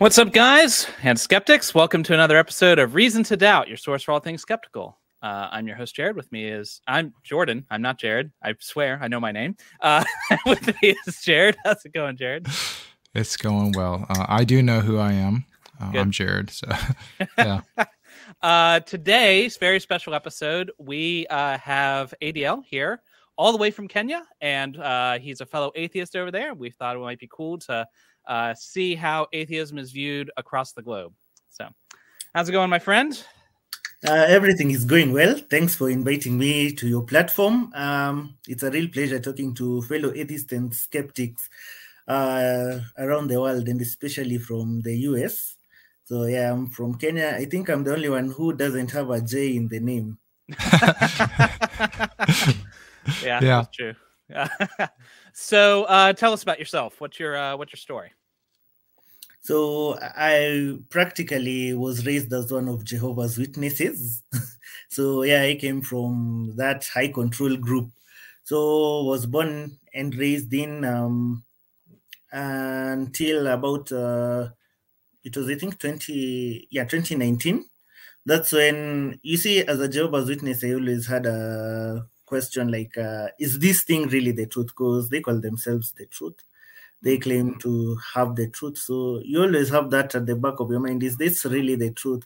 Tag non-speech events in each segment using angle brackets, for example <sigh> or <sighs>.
What's up, guys and skeptics? Welcome to another episode of Reason to Doubt, your source for all things skeptical. Uh, I'm your host, Jared. With me is I'm Jordan. I'm not Jared. I swear I know my name. Uh, <laughs> with me is Jared. How's it going, Jared? <sighs> It's going well. Uh, I do know who I am. Uh, I'm Jared. So, <laughs> yeah. <laughs> uh, today's very special episode, we uh, have ADL here, all the way from Kenya, and uh, he's a fellow atheist over there. We thought it might be cool to uh, see how atheism is viewed across the globe. So, how's it going, my friend? Uh, everything is going well. Thanks for inviting me to your platform. Um, it's a real pleasure talking to fellow atheists and skeptics uh, around the world, and especially from the US. So, yeah, I'm from Kenya. I think I'm the only one who doesn't have a J in the name. <laughs> <laughs> yeah, yeah, that's true. <laughs> so, uh, tell us about yourself. What's your uh, what's your story? So I practically was raised as one of Jehovah's Witnesses. <laughs> so yeah, I came from that high control group. So was born and raised in um, until about uh, it was I think 20 yeah 2019. That's when you see as a Jehovah's Witness, I always had a question like, uh, is this thing really the truth? Because they call themselves the truth they claim to have the truth. So you always have that at the back of your mind. Is this really the truth?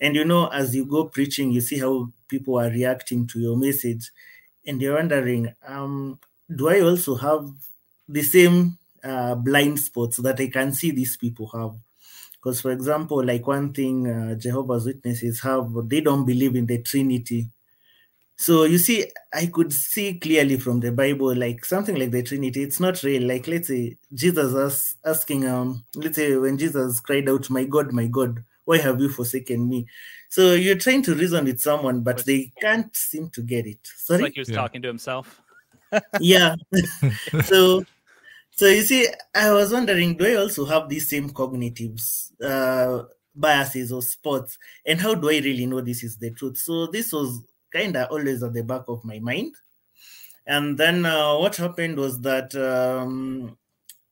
And you know, as you go preaching, you see how people are reacting to your message, and you're wondering, um, do I also have the same uh, blind spots that I can see these people have? Because, for example, like one thing uh, Jehovah's Witnesses have, they don't believe in the Trinity. So you see, I could see clearly from the Bible, like something like the Trinity, it's not real. Like let's say Jesus was asking, um, let's say when Jesus cried out, My God, my God, why have you forsaken me? So you're trying to reason with someone, but they can't seem to get it. Sorry? like he was yeah. talking to himself. <laughs> <laughs> yeah. <laughs> so so you see, I was wondering, do I also have these same cognitives? Uh, biases or spots and how do i really know this is the truth so this was kind of always at the back of my mind. And then uh, what happened was that um,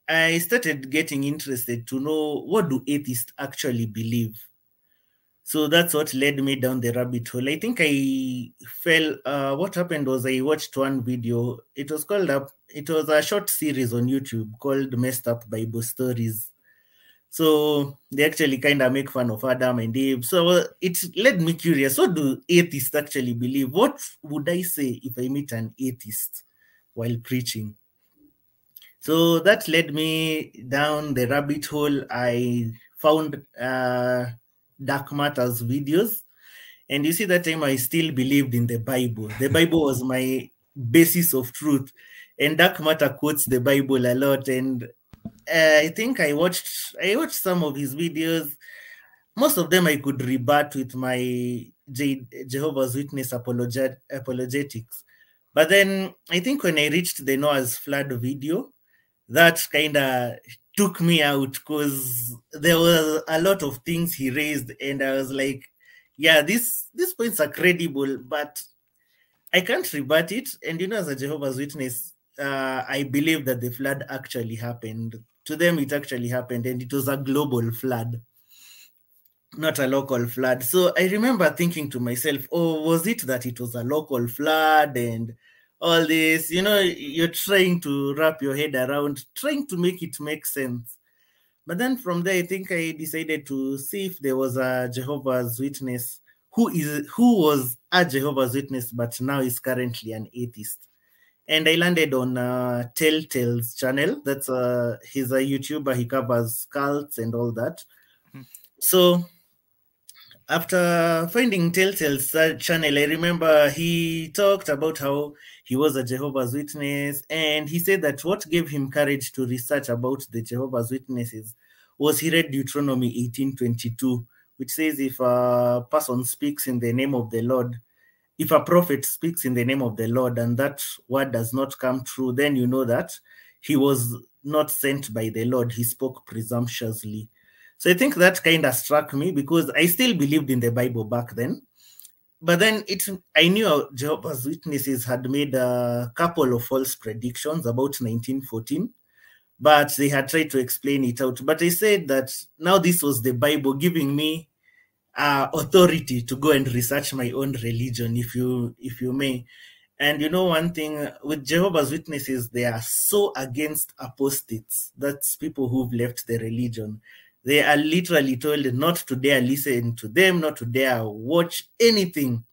I started getting interested to know what do atheists actually believe. So that's what led me down the rabbit hole. I think I fell. Uh, what happened was I watched one video. It was called up. It was a short series on YouTube called "Messed Up Bible Stories." So they actually kind of make fun of Adam and Eve. So it led me curious. What do atheists actually believe? What would I say if I meet an atheist while preaching? So that led me down the rabbit hole. I found uh, Dark Matter's videos. And you see, that time I still believed in the Bible. The <laughs> Bible was my basis of truth. And Dark Matter quotes the Bible a lot. And uh, I think I watched I watched some of his videos. Most of them I could rebut with my Je- Jehovah's Witness apologet- apologetics. But then I think when I reached the Noah's flood video, that kind of took me out because there were a lot of things he raised, and I was like, yeah, this these points are credible, but I can't rebut it. And you know, as a Jehovah's Witness, uh, I believe that the flood actually happened. To them, it actually happened, and it was a global flood, not a local flood. So I remember thinking to myself, oh, was it that it was a local flood and all this? You know, you're trying to wrap your head around, trying to make it make sense. But then from there, I think I decided to see if there was a Jehovah's Witness who is who was a Jehovah's Witness, but now is currently an atheist and I landed on uh, Telltale's channel. That's uh, he's a YouTuber. He covers cults and all that. Mm-hmm. So after finding Telltale's channel, I remember he talked about how he was a Jehovah's Witness, and he said that what gave him courage to research about the Jehovah's Witnesses was he read Deuteronomy 18:22, which says if a person speaks in the name of the Lord, if a prophet speaks in the name of the Lord and that word does not come true, then you know that he was not sent by the Lord. He spoke presumptuously. So I think that kind of struck me because I still believed in the Bible back then. But then it, I knew Jehovah's Witnesses had made a couple of false predictions about 1914. but they had tried to explain it out. But I said that now this was the Bible giving me uh, authority to go and research my own religion, if you if you may. And you know one thing with Jehovah's Witnesses, they are so against apostates. That's people who've left the religion. They are literally told not to dare listen to them, not to dare watch anything.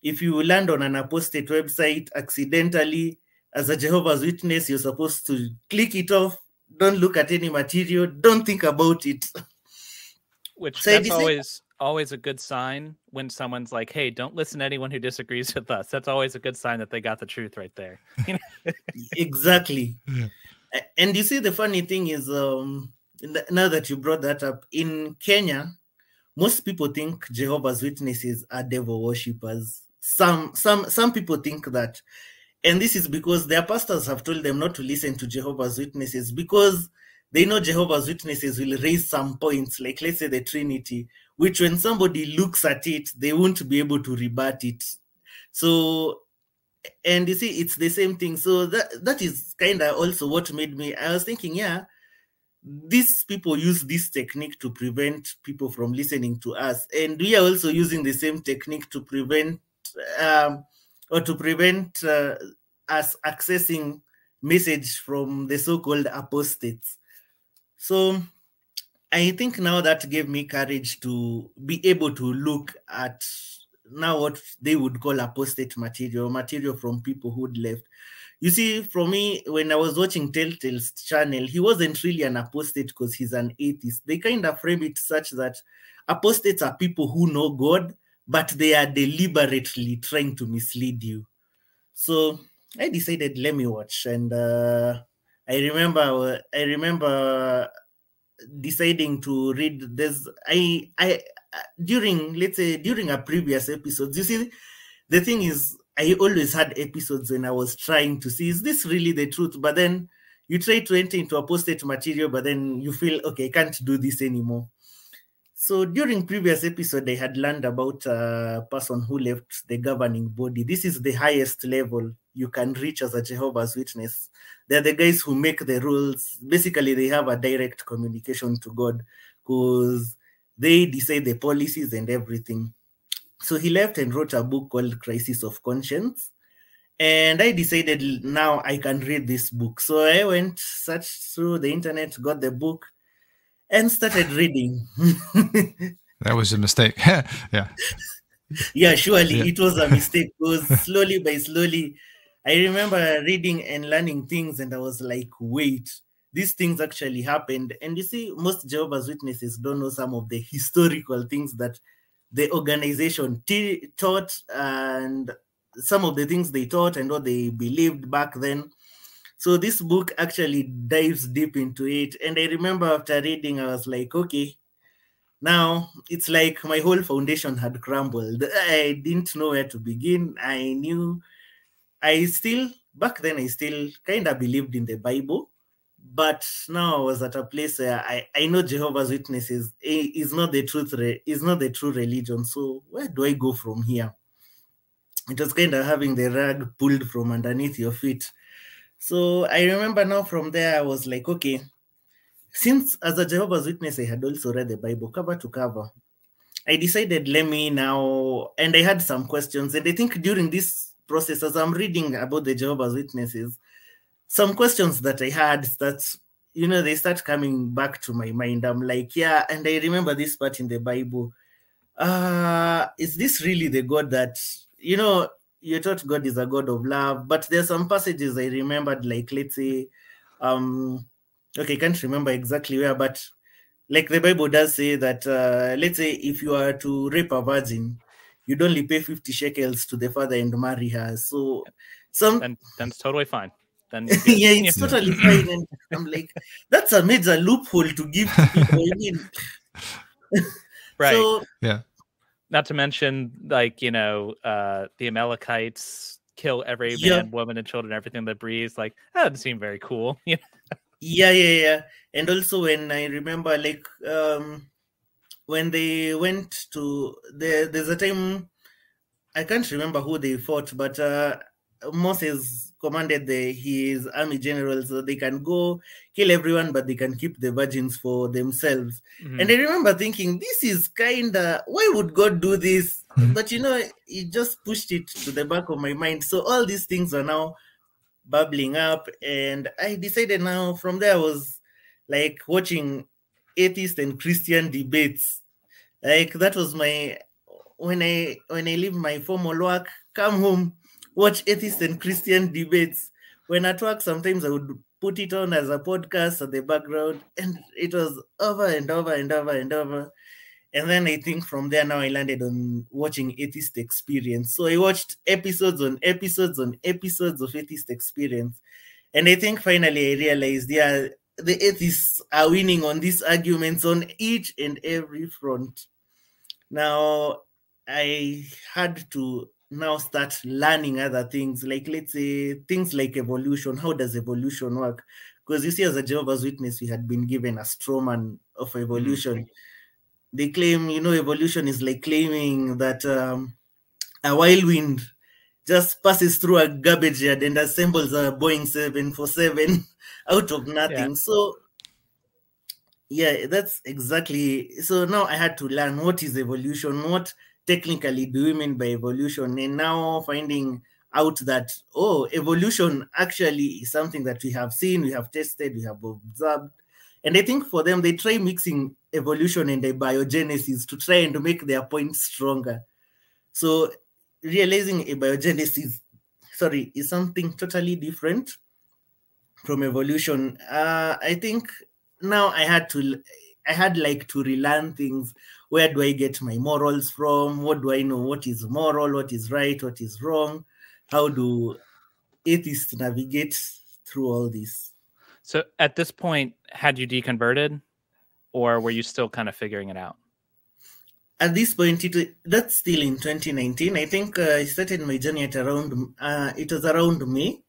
If you land on an apostate website accidentally, as a Jehovah's Witness, you're supposed to click it off. Don't look at any material. Don't think about it. Which so that's always always a good sign when someone's like, "Hey, don't listen to anyone who disagrees with us." That's always a good sign that they got the truth right there. <laughs> exactly. <laughs> Yeah. And you see, the funny thing is, um, now that you brought that up, in Kenya, most people think Jehovah's Witnesses are devil worshippers. Some, some, some people think that, and this is because their pastors have told them not to listen to Jehovah's Witnesses because they know Jehovah's Witnesses will raise some points, like let's say the Trinity, which when somebody looks at it, they won't be able to rebut it. So, and you see, it's the same thing. So that that is kind of also what made me. I was thinking, yeah, these people use this technique to prevent people from listening to us, and we are also using the same technique to prevent um, or to prevent uh, us accessing message from the so-called apostates. So I think now that gave me courage to be able to look at now what they would call apostate material, material from people who'd left. You see, for me, when I was watching Telltale's channel, he wasn't really an apostate because he's an atheist. They kind of frame it such that apostates are people who know God, but they are deliberately trying to mislead you. So I decided, let me watch. And uh, I remember, I remember deciding to read this i i during let's say during a previous episode you see the thing is i always had episodes when i was trying to see is this really the truth? But then you try to enter into apostate material but then you feel okay i can't do this anymore so during previous episode i had learned about a person who left the governing body this is the highest level you can reach as a jehovah's witness they're the guys who make the rules. Basically, they have a direct communication to God because they decide the policies and everything. So he left and wrote a book called Crisis of Conscience. And I decided now I can read this book. So I went, searched through the internet, got the book, and started reading. <laughs> that was a mistake. <laughs> yeah. Yeah, surely yeah. it was a mistake because slowly by slowly I remember reading and learning things, and I was like, wait, these things actually happened. And you see, most Jehovah's Witnesses don't know some of the historical things that the organization t- taught and some of the things they taught and what they believed back then. So this book actually dives deep into it. And I remember after reading, I was like, okay, now it's like my whole foundation had crumbled. I didn't know where to begin. I knew I still back then I still kind of believed in the Bible, but now I was at a place where I, I know Jehovah's Witnesses eh, is not the truth is not the true religion. So where do I go from here? It was kind of having the rug pulled from underneath your feet. So I remember now from there I was like, okay, since as a Jehovah's Witness I had also read the Bible cover to cover, I decided let me now and I had some questions and I think during this process as I'm reading about the Jehovah's Witnesses, some questions that I had that you know they start coming back to my mind. I'm like, yeah, and I remember this part in the Bible. Uh, is this really the God that you know? You thought God is a God of love, but there's some passages I remembered, like let's say, um, okay, I can't remember exactly where, but like the Bible does say that, uh, let's say if you are to rape a virgin, you'd only pay 50 shekels to the father and marry her. So some then that's totally fine. Then <laughs> yeah, it's yeah. totally fine. And I'm like, that's a major loophole to give to people. I mean, <laughs> right. So, yeah. Not to mention, like, you know, uh the Amalekites kill every man, woman, and children, everything that breathes. Like, that doesn't seem very cool. <laughs> yeah, yeah, yeah. And also when I remember like um when they went to there, there's a time I can't remember who they fought, but uh, Moses commanded the his army generals that they can go kill everyone, but they can keep the virgins for themselves. Mm-hmm. And I remember thinking, this is kind of why would God do this? Mm-hmm. But you know, he just pushed it to the back of my mind. So all these things are now bubbling up, and I decided now from there I was like watching atheist and Christian debates. Like that was my when I when I leave my formal work, come home, watch atheist and Christian debates. When at work, sometimes I would put it on as a podcast at the background, and it was over and over and over and over. And then I think from there now I landed on watching Atheist Experience. So I watched episodes on episodes on episodes of Atheist Experience. And I think finally I realized, yeah, the atheists are winning on these arguments on each and every front. Now, I had to now start learning other things, like let's say things like evolution. How does evolution work? Because you see, as a Jehovah's Witness, we had been given a straw man of evolution. Mm-hmm. They claim, you know, evolution is like claiming that um, a whirlwind just passes through a garbage yard and assembles a Boeing 747 <laughs> out of nothing. Yeah. So yeah, that's exactly so now I had to learn what is evolution, what technically do we mean by evolution, and now finding out that oh, evolution actually is something that we have seen, we have tested, we have observed. And I think for them, they try mixing evolution and abiogenesis to try and make their point stronger. So realizing abiogenesis, sorry, is something totally different from evolution. Uh, I think now I had to, I had like to relearn things. Where do I get my morals from? What do I know? What is moral? What is right? What is wrong? How do atheists navigate through all this? So at this point, had you deconverted, or were you still kind of figuring it out? At this point, it, that's still in 2019. I think uh, I started my journey at around. Uh, it was around May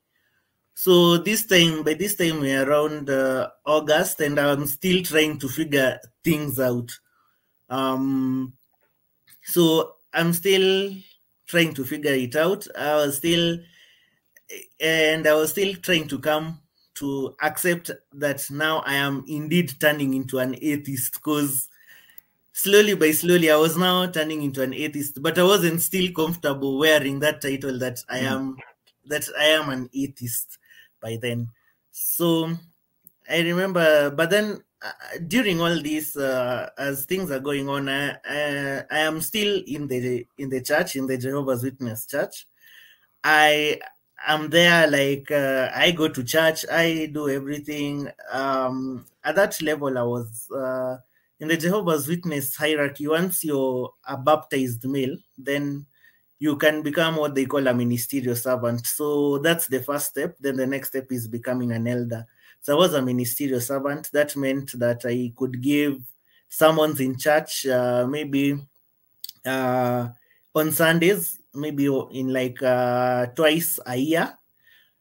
so this time, by this time, we're around uh, August, and I'm still trying to figure things out. Um, so I'm still trying to figure it out. I was still, and I was still trying to come to accept that now I am indeed turning into an atheist because slowly by slowly I was now turning into an atheist, but I wasn't still comfortable wearing that title that I mm. am that I am an atheist by then. So I remember, but then uh, during all this, uh, as things are going on, I, I, I am still in the in the church, in the Jehovah's Witness church. I am there, like uh, I go to church, I do everything. Um, at that level, I was uh, in the Jehovah's Witness hierarchy. Once you're a baptized male, then you can become what they call a ministerial servant. So that's the first step. Then the next step is becoming an elder. So I was a ministerial servant. That meant that I could give sermons in church, uh, maybe uh, on Sundays, maybe in like uh, twice a year.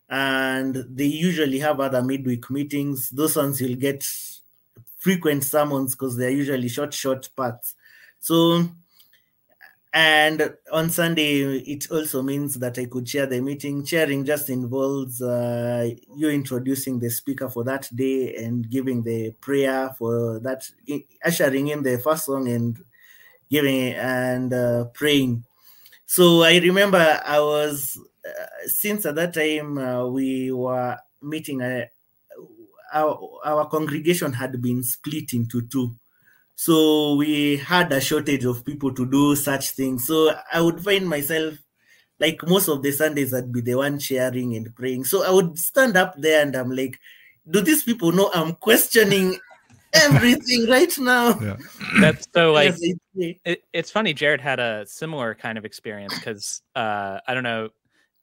And they usually have other midweek meetings. Those ones you'll get frequent sermons because they're usually short, short parts. So and on Sunday, it also means that I could chair the meeting. Chairing just involves uh, you introducing the speaker for that day and giving the prayer for that, ushering in the first song and giving and uh, praying. So I remember I was, uh, since at that time uh, we were meeting, uh, our, our congregation had been split into two. So we had a shortage of people to do such things. So I would find myself like most of the Sundays, I'd be the one sharing and praying. So I would stand up there and I'm like, do these people know I'm questioning <laughs> everything right now? Yeah. That's so <laughs> like, it, it's funny. Jared had a similar kind of experience because uh, I don't know.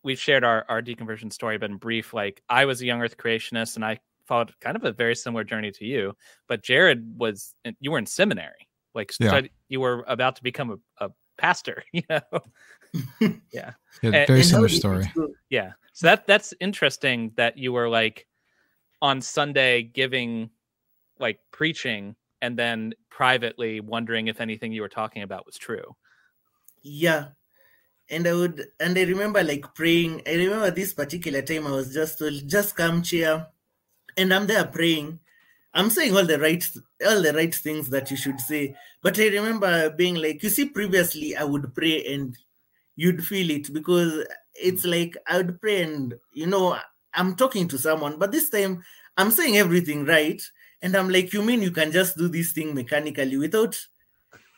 We've shared our, our deconversion story, but in brief, like I was a young earth creationist and I followed kind of a very similar journey to you. But Jared was you were in seminary, like yeah. you were about to become a, a pastor. <laughs> You know, <laughs> yeah, yeah, and, very similar story. Yeah, so that that's interesting that you were like on Sunday giving like preaching and then privately wondering if anything you were talking about was true. Yeah. and I would and I remember like praying. I remember this particular time I was just told, just come chair, and I'm there praying. I'm saying all the right all the right things that you should say. But I remember being like, you see, previously I would pray and you'd feel it because it's like I would pray and you know I'm talking to someone, but this time I'm saying everything right. And I'm like, you mean you can just do this thing mechanically without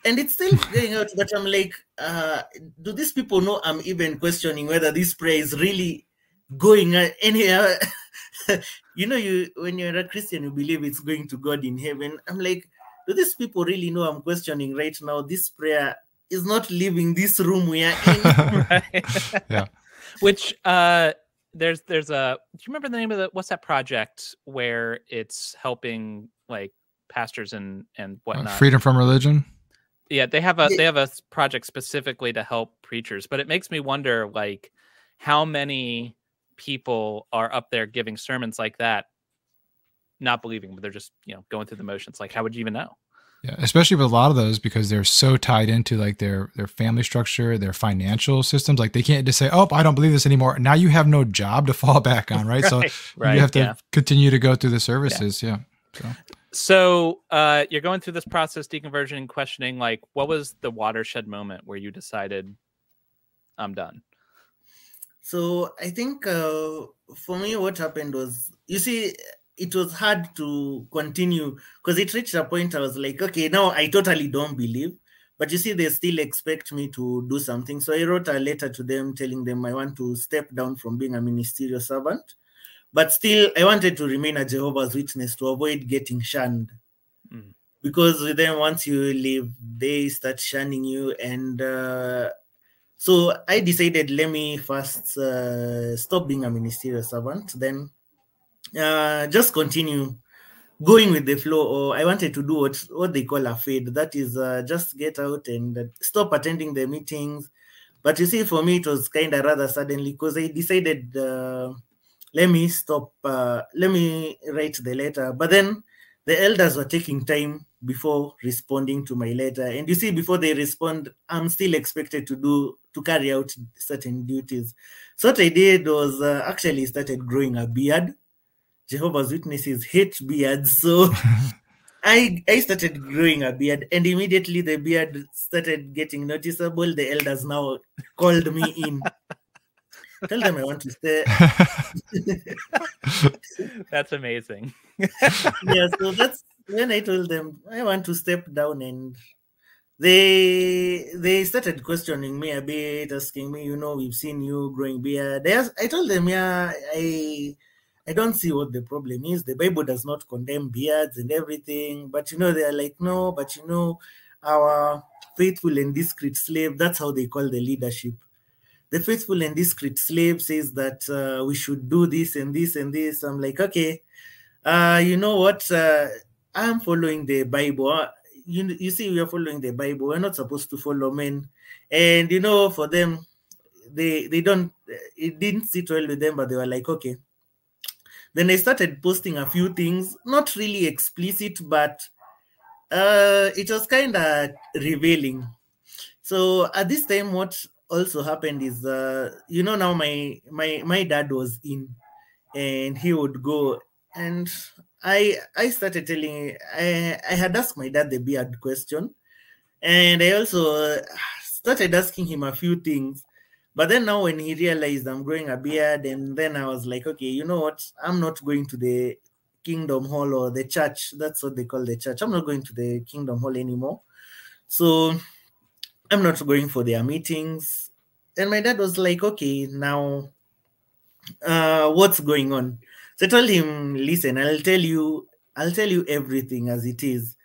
and it's still <laughs> going out, but I'm like, uh, do these people know I'm even questioning whether this prayer is really going anywhere? <laughs> <laughs> you know, you when you're a Christian, you believe it's going to God in heaven. I'm like, do these people really know I'm questioning right now? This prayer is not leaving this room we are in. <laughs> <laughs> yeah. Which uh there's there's a do you remember the name of the what's that project where it's helping like pastors and and uh, whatnot? Uh, freedom from religion. Yeah, they have a they have a project specifically to help preachers, but it makes me wonder like how many people are up there giving sermons like that, not believing, but they're just you know going through the motions. Like, how would you even know? Yeah, especially with a lot of those because they're so tied into like their their family structure, their financial systems. Like they can't just say, "Oh, I don't believe this anymore." Now you have no job to <laughs> fall back on, right? right so right, you have to yeah. continue to go through the services. Yeah. yeah. So. so uh, you're going through this process, deconversion, and questioning. Like, what was the watershed moment where you decided, "I'm done"? So I think uh, for me, what happened was, you see, it was hard to continue because it reached a point I was like, okay, now I totally don't believe. But you see, they still expect me to do something. So I wrote a letter to them telling them I want to step down from being a ministerial servant. But still, I wanted to remain a Jehovah's Witness to avoid getting shunned. Mm. Because then, once you leave, they start shunning you. And uh, so I decided, let me first uh, stop being a ministerial servant. Then uh, just continue going with the flow or i wanted to do what what they call a fade. That is uh, just get out and uh, stop attending the meetings. But you see for me it was kind of rather suddenly because i decided uh, let me stop uh, let me write the letter. But then the elders were taking time before responding to my letter. And you see before they respond i'm still expected to do to carry out certain duties so what i did was uh, actually started growing a beard Jehovah's Witnesses hate beards. So <laughs> I I started growing a beard, and immediately the beard started getting noticeable. The elders now called me in. <laughs> Tell them I want to stay. <laughs> that's amazing. yeah, so that's when I told them I want to step down and they they started questioning me a bit, asking me, you know, we've seen you growing beard. They asked, I told them, yeah, I I don't see what the problem is. The Bible does not condemn beards and everything, but you know, they're like, no, but you know, our faithful and discreet slave, that's how they call the leadership. The faithful and discreet slave says that uh, we should do this and this and this. I'm like, okay, uh, you know what? Uh, I'm following the Bible. You, you see, we are following the Bible. We're not supposed to follow men. And, you know, for them, they they don't, it didn't sit well with them, but they were like, okay, then I started posting a few things, not really explicit, but uh, it was kind of revealing. So at this time, what also happened is, uh, you know, now my my my dad was in, and he would go, and I I started telling I I had asked my dad the beard question, and I also started asking him a few things but then now when he realized I'm growing a beard, and then I was like, okay, you know what? I'm not going to the Kingdom Hall or the church. That's what they call the church. I'm not going to the Kingdom Hall anymore. So I'm not going for their meetings. And my dad was like, okay, now uh, what's going on? So I told him, listen, I'll tell you, I'll tell you everything as it is.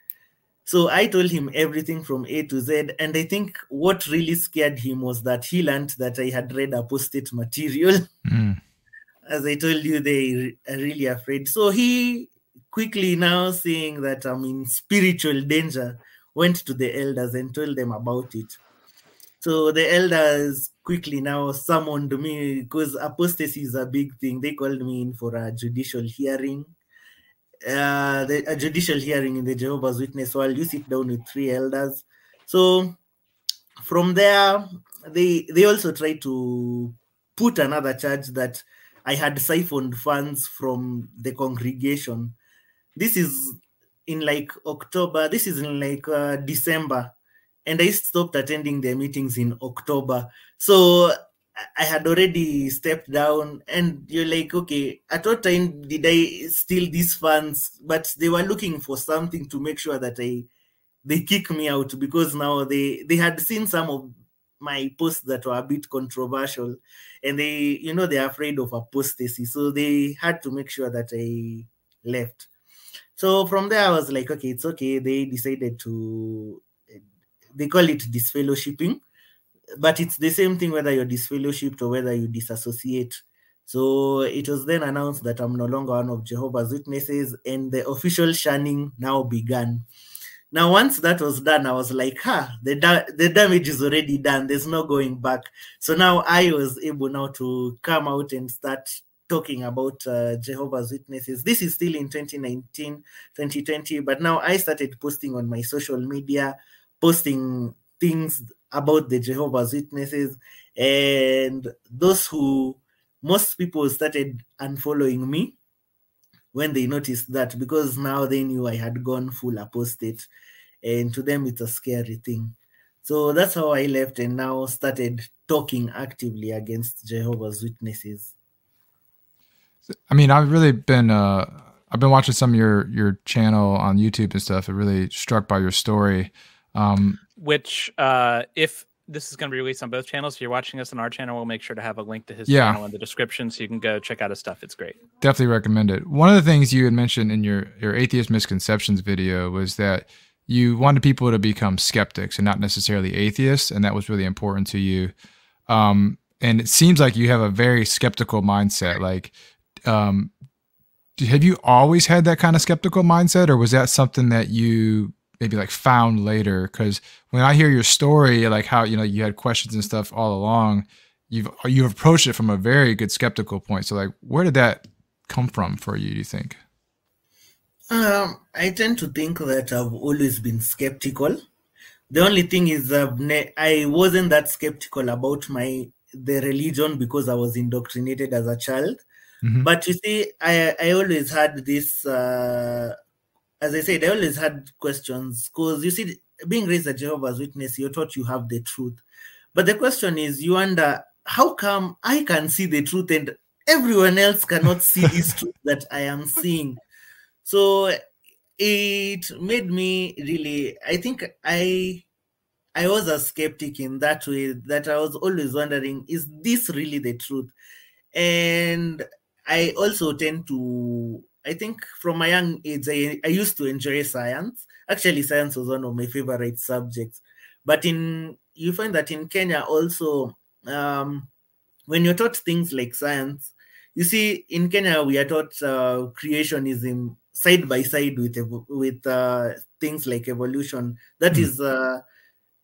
So I told him everything from A to Z. And I think what really scared him was that he learned that I had read apostate material. <laughs> Mm. As I told you, they are really afraid. So he quickly now seeing that I'm in spiritual danger, went to the elders and told them about it. So the elders quickly now summoned me because apostasy is a big thing. They called me in for a judicial hearing uh, the, a judicial hearing in the Jehovah's Witness while you sit down with three elders. So from there, they they also tried to put another charge that I had siphoned funds from the congregation. This is in like October. This is in like uh, December, and I stopped attending their meetings in October. So I had already stepped down, and you're like, okay, at what time did I steal these funds? But they were looking for something to make sure that I they kick me out because now they they had seen some of my posts that were a bit controversial, and they you know they're afraid of apostasy, so they had to make sure that I left. So from there, I was like, okay, it's okay. They decided to they call it disfellowshipping but it's the same thing whether you're disfellowshipped or whether you disassociate. So it was then announced that I'm no longer one of Jehovah's Witnesses, and the official shunning now began. Now, once that was done, I was like, "Ha, huh, the da- the damage is already done. There's no going back." So now I was able now to come out and start talking about uh, Jehovah's Witnesses. This is still in 2019, 2020, but now I started posting on my social media, posting things about the Jehovah's Witnesses, and those who most people started unfollowing me when they noticed that because now they knew I had gone full apostate, and to them it's a scary thing. So that's how I left and now started talking actively against Jehovah's Witnesses. I mean, I've really been uh I've been watching some of your your channel on YouTube and stuff. I'm really struck by your story. Um, Which, uh, if this is going to be released on both channels, if you're watching us on our channel, we'll make sure to have a link to his yeah. channel in the description so you can go check out his stuff. It's great. Definitely recommend it. One of the things you had mentioned in your your atheist misconceptions video was that you wanted people to become skeptics and not necessarily atheists, and that was really important to you. Um, and it seems like you have a very skeptical mindset. Like, um, have you always had that kind of skeptical mindset, or was that something that you maybe like found later because when i hear your story like how you know you had questions and stuff all along you've you've approached it from a very good skeptical point. So like where did that come from for you do you think? Um i tend to think that i've always been skeptical. The only thing is I've ne- i wasn't that skeptical about my the religion because i was indoctrinated as a child. Mm-hmm. but you see i i always had this uh as I said, I always had questions because you see, being raised a Jehovah's Witness, you're taught you have the truth. But the question is, you wonder, how come I can see the truth and everyone else cannot see this <laughs> truth that I am seeing? So it made me really, I think I I was a skeptic in that way that I was always wondering, is this really the truth? And I also tend to I think from my young age, I, I used to enjoy science. Actually, science was one of my favorite subjects. But in you find that in Kenya also, um, when you're taught things like science, you see, in Kenya we are taught uh, creationism side by side with with uh, things like evolution. That mm. is uh,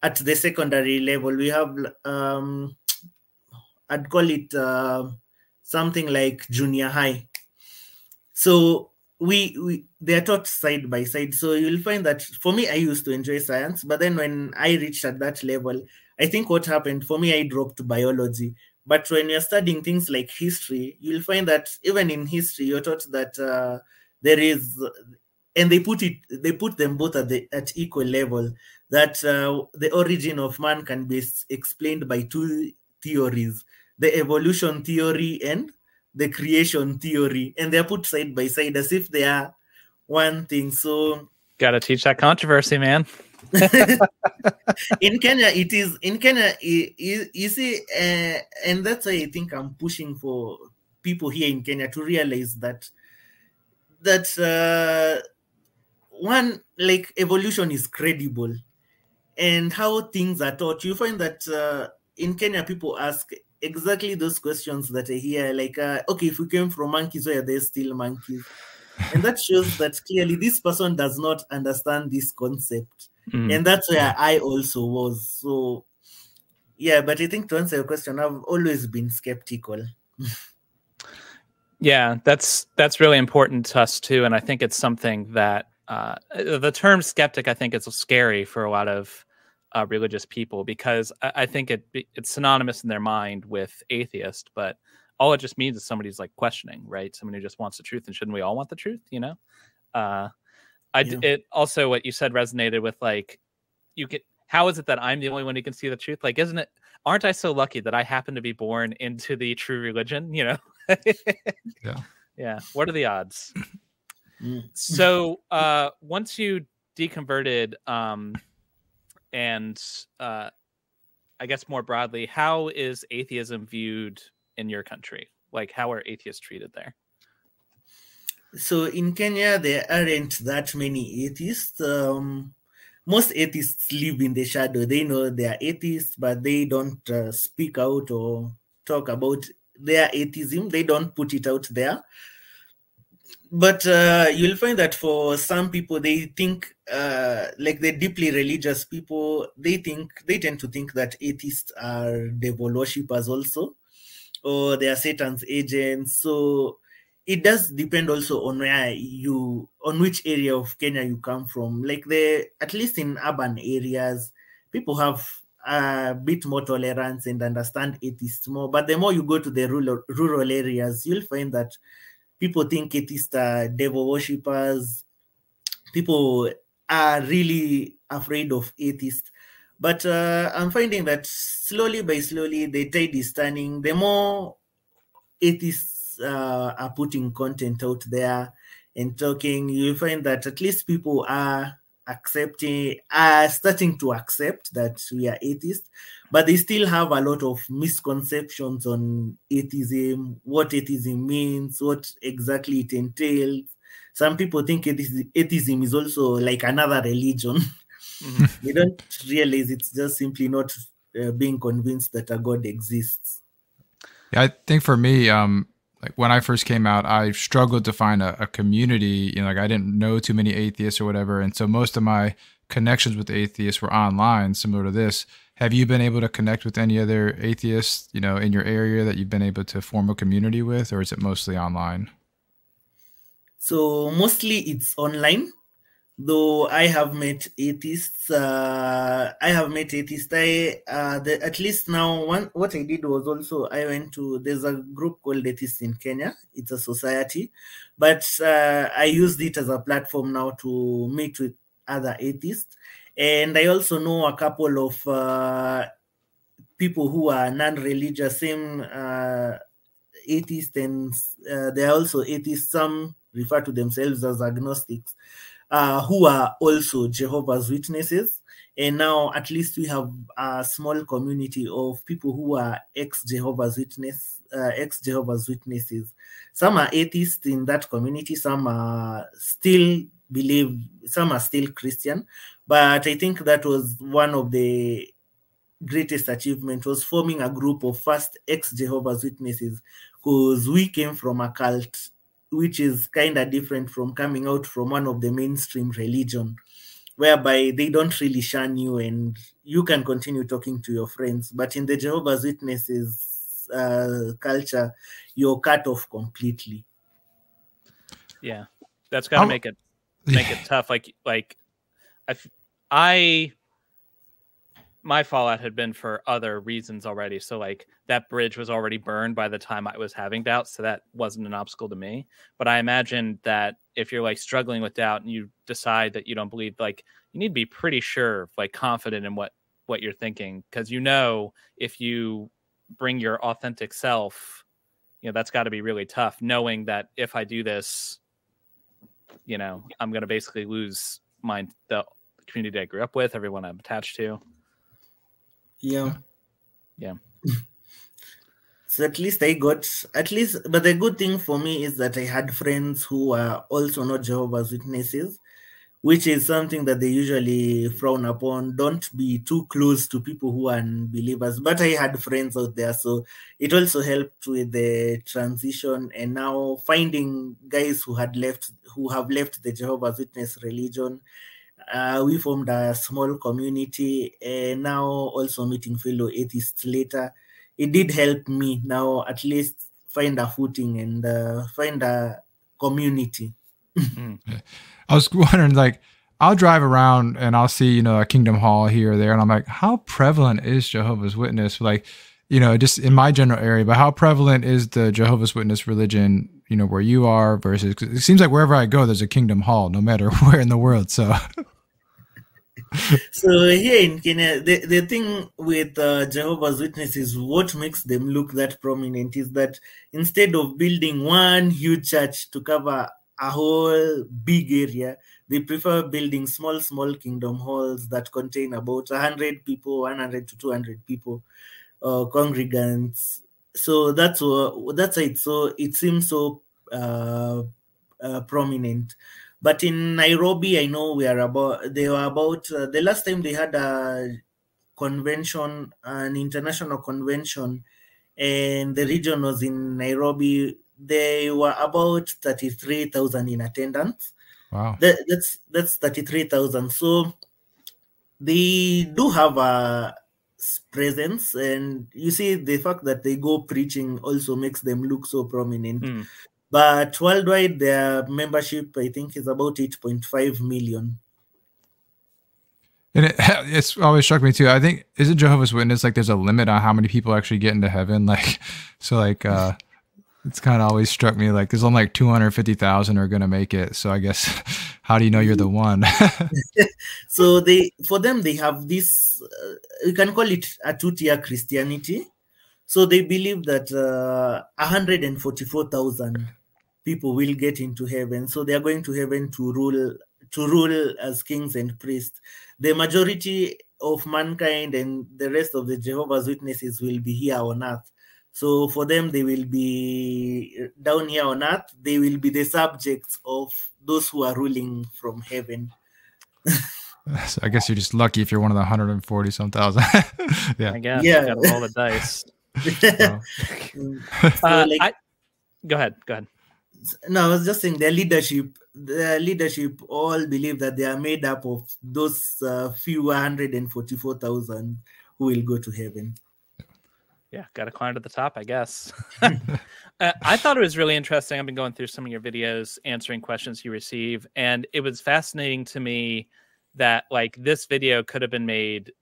at the secondary level. We have, um, I'd call it uh, something like junior high so we, we they are taught side by side. So you'll find that for me, I used to enjoy science, but then when I reached at that level, I think what happened for me, I dropped biology. But when you're studying things like history, you'll find that even in history, you're taught that uh, there is, and they put it, they put them both at the at equal level. That uh, the origin of man can be explained by two theories: the evolution theory and the creation theory and they're put side by side as if they are one thing. So gotta teach that controversy, man. <laughs> in Kenya, it is in Kenya. You, see, uh, and that's why I think I'm pushing for people here in Kenya to realize that that uh, one like evolution is credible, and how things are taught. You find that uh, in Kenya, people ask exactly those questions that I hear, like, uh, okay, if we came from monkeys, why are there still monkeys? and that shows <laughs> that clearly this person does not understand this concept. Mm. And that's where I also was. So, yeah, but I think to answer your question, I've always been skeptical. <laughs> yeah, that's that's really important to us too, and I think it's something that uh, the term skeptic, I think, is scary for a lot of uh, religious people because I, I think it it's synonymous in their mind with atheist, but all it just means is somebody's like questioning, right? Someone who just wants the truth, and shouldn't we all want the truth? You know, uh, I yeah. it also what you said resonated with like you get how is it that I'm the only one who can see the truth? Like, isn't it? Aren't I so lucky that I happen to be born into the true religion? You know. yeah. <laughs> Yeah. What are the odds? <clears throat> So uh, once you deconverted, um, and uh, I guess more broadly, how is atheism viewed in your country? Like, how are atheists treated there? So in Kenya, there aren't that many atheists. Um, most atheists live in the shadow. They know they are atheists, but they don't uh, speak out or talk about their atheism. They don't put it out there. But uh, you'll find that for some people, they think, uh, like the deeply religious people, they think they tend to think that atheists are devil worshippers also, or they are Satan's agents. So it does depend also on where you on which area of kenya you come from like the at least in urban areas people have a bit more tolerance and understand atheists more but the more you go to the rural rural areas you'll find that people think atheists are devil worshippers. People are really afraid of atheists. But uh, i'm finding that slowly by slowly the tide is turning. The more atheists uh, are putting content out there and talking, you find that at least people are accepting, are starting to accept that we are atheists, but they still have a lot of misconceptions on atheism, what atheism means, what exactly it entails. Some people think atheism is also like another religion. Mm-hmm. <laughs> they don't realize it's just simply not uh, being convinced that a God exists. Yeah, I think for me, um, like when I first came out, I struggled to find a, a, community. You know, like I didn't know too many atheists or whatever, and so most of my connections with atheists were online, similar to this. Have you been able to connect with any other atheists, you know, in your area that you've been able to form a community with, or is it mostly online? So mostly it's online though I have met atheists. Uh, I have met atheists. I uh, the, at least now one what I did was also I went to there's a group called Atheists in Kenya. It's a society, but uh, I used it as a platform now to meet with other atheists, and I also know a couple of uh, people who are non-religious, same uh, atheists, and uh, they are also atheists. Some refer to themselves as agnostics uh, who are also Jehovah's Witnesses. And now at least we have a small community of people who are ex Jehovah's Witness, uh, ex Jehovah's Witnesses. Some are atheists in that community. Some are still believe. Some are still Christian. But I think that was one of the greatest achievement was forming a group of first ex Jehovah's Witnesses because we came from a cult which is kind of different from coming out from one of the mainstream religion whereby they don't really shun you and you can continue talking to your friends. But in the jehovah's witnesses uh, culture you're cut off completely. Yeah. That's got to make it <laughs> make it tough. Like like i i my fallout had been for other reasons already. So like that bridge was already burned by the time I was having doubts, so that wasn't an obstacle to me. But I imagine that if you're like struggling with doubt and you decide that you don't believe, like you need to be pretty sure, like confident in what what you're thinking, because you know if you bring your authentic self, you know that's got to be really tough. Knowing that if I do this, you know I'm going to basically lose my the community I grew up with, everyone I'm attached to. Yeah. Yeah. <laughs> so at least I got at least but the good thing for me is that I had friends who are also not Jehovah's Witnesses, which is something that they usually frown upon. Don't be too close to people who are unbelievers. But I had friends out there, so it also helped with the transition and now finding guys who had left who have left the Jehovah's Witness religion uh, we formed a small community and now also meeting fellow atheists later it did help me now at least find a footing and uh, find a community mm. <laughs> i was wondering like I'll drive around and I'll see, you know, a Kingdom Hall here or there, and I'm like, how prevalent is Jehovah's Witness? Like, you know, just in my general area, but how prevalent is the Jehovah's Witness religion, you know, where you are versus? it seems like wherever I go, there's a Kingdom Hall, no matter <laughs> where in the world. So. so here in Kenya, the, the thing with uh, Jehovah's Witnesses, what makes them look that prominent is that instead of building one huge church to cover a whole big area, they prefer building small, small kingdom halls that contain about 100 people, 100 to 200 people, uh, congregants. So that's what that's it. So it seems so uh, uh, prominent. But in Nairobi, I know we are about. They were about uh, the last time they had a convention, an international convention, and the region was in Nairobi. They were about thirty-three thousand in attendance. Wow, that, that's that's thirty-three thousand. So they do have a presence and you see the fact that they go preaching also makes them look so prominent mm. But worldwide, their membership, I think, is about 8.5 million. And it, <laughs> it's always struck me too. I think isn't Jehovah's Witness like there's a limit on how many people actually get into heaven? <laughs> Like, so like uh it's kind of always struck me like there's only like 250,000 are going to make it. So I guess <laughs> how do you know you're the one? <laughs> <laughs> so they for them they have this uh, you can call it a two-tier Christianity. So they believe that uh, 144,000 people will get into heaven. So they are going to heaven to rule to rule as kings and priests. The majority of mankind and the rest of the Jehovah's Witnesses will be here on earth. So for them, they will be down here on earth. They will be the subjects of those who are ruling from heaven. so <laughs> I guess you're just lucky if you're one of the 140 some thousand. <laughs> yeah. I guess. Yeah. Got all the dice. <laughs> so. uh, like, I, go ahead. Go ahead no, I was just saying their leadership, their leadership all believe that they are made up of those uh, few 144,000 who will go to heaven. Yeah, got to climb to the top, I guess. <laughs> <laughs> uh, I thought it was really interesting. I've been going through some of your videos, answering questions you receive, and it was fascinating to me that like this video could have been made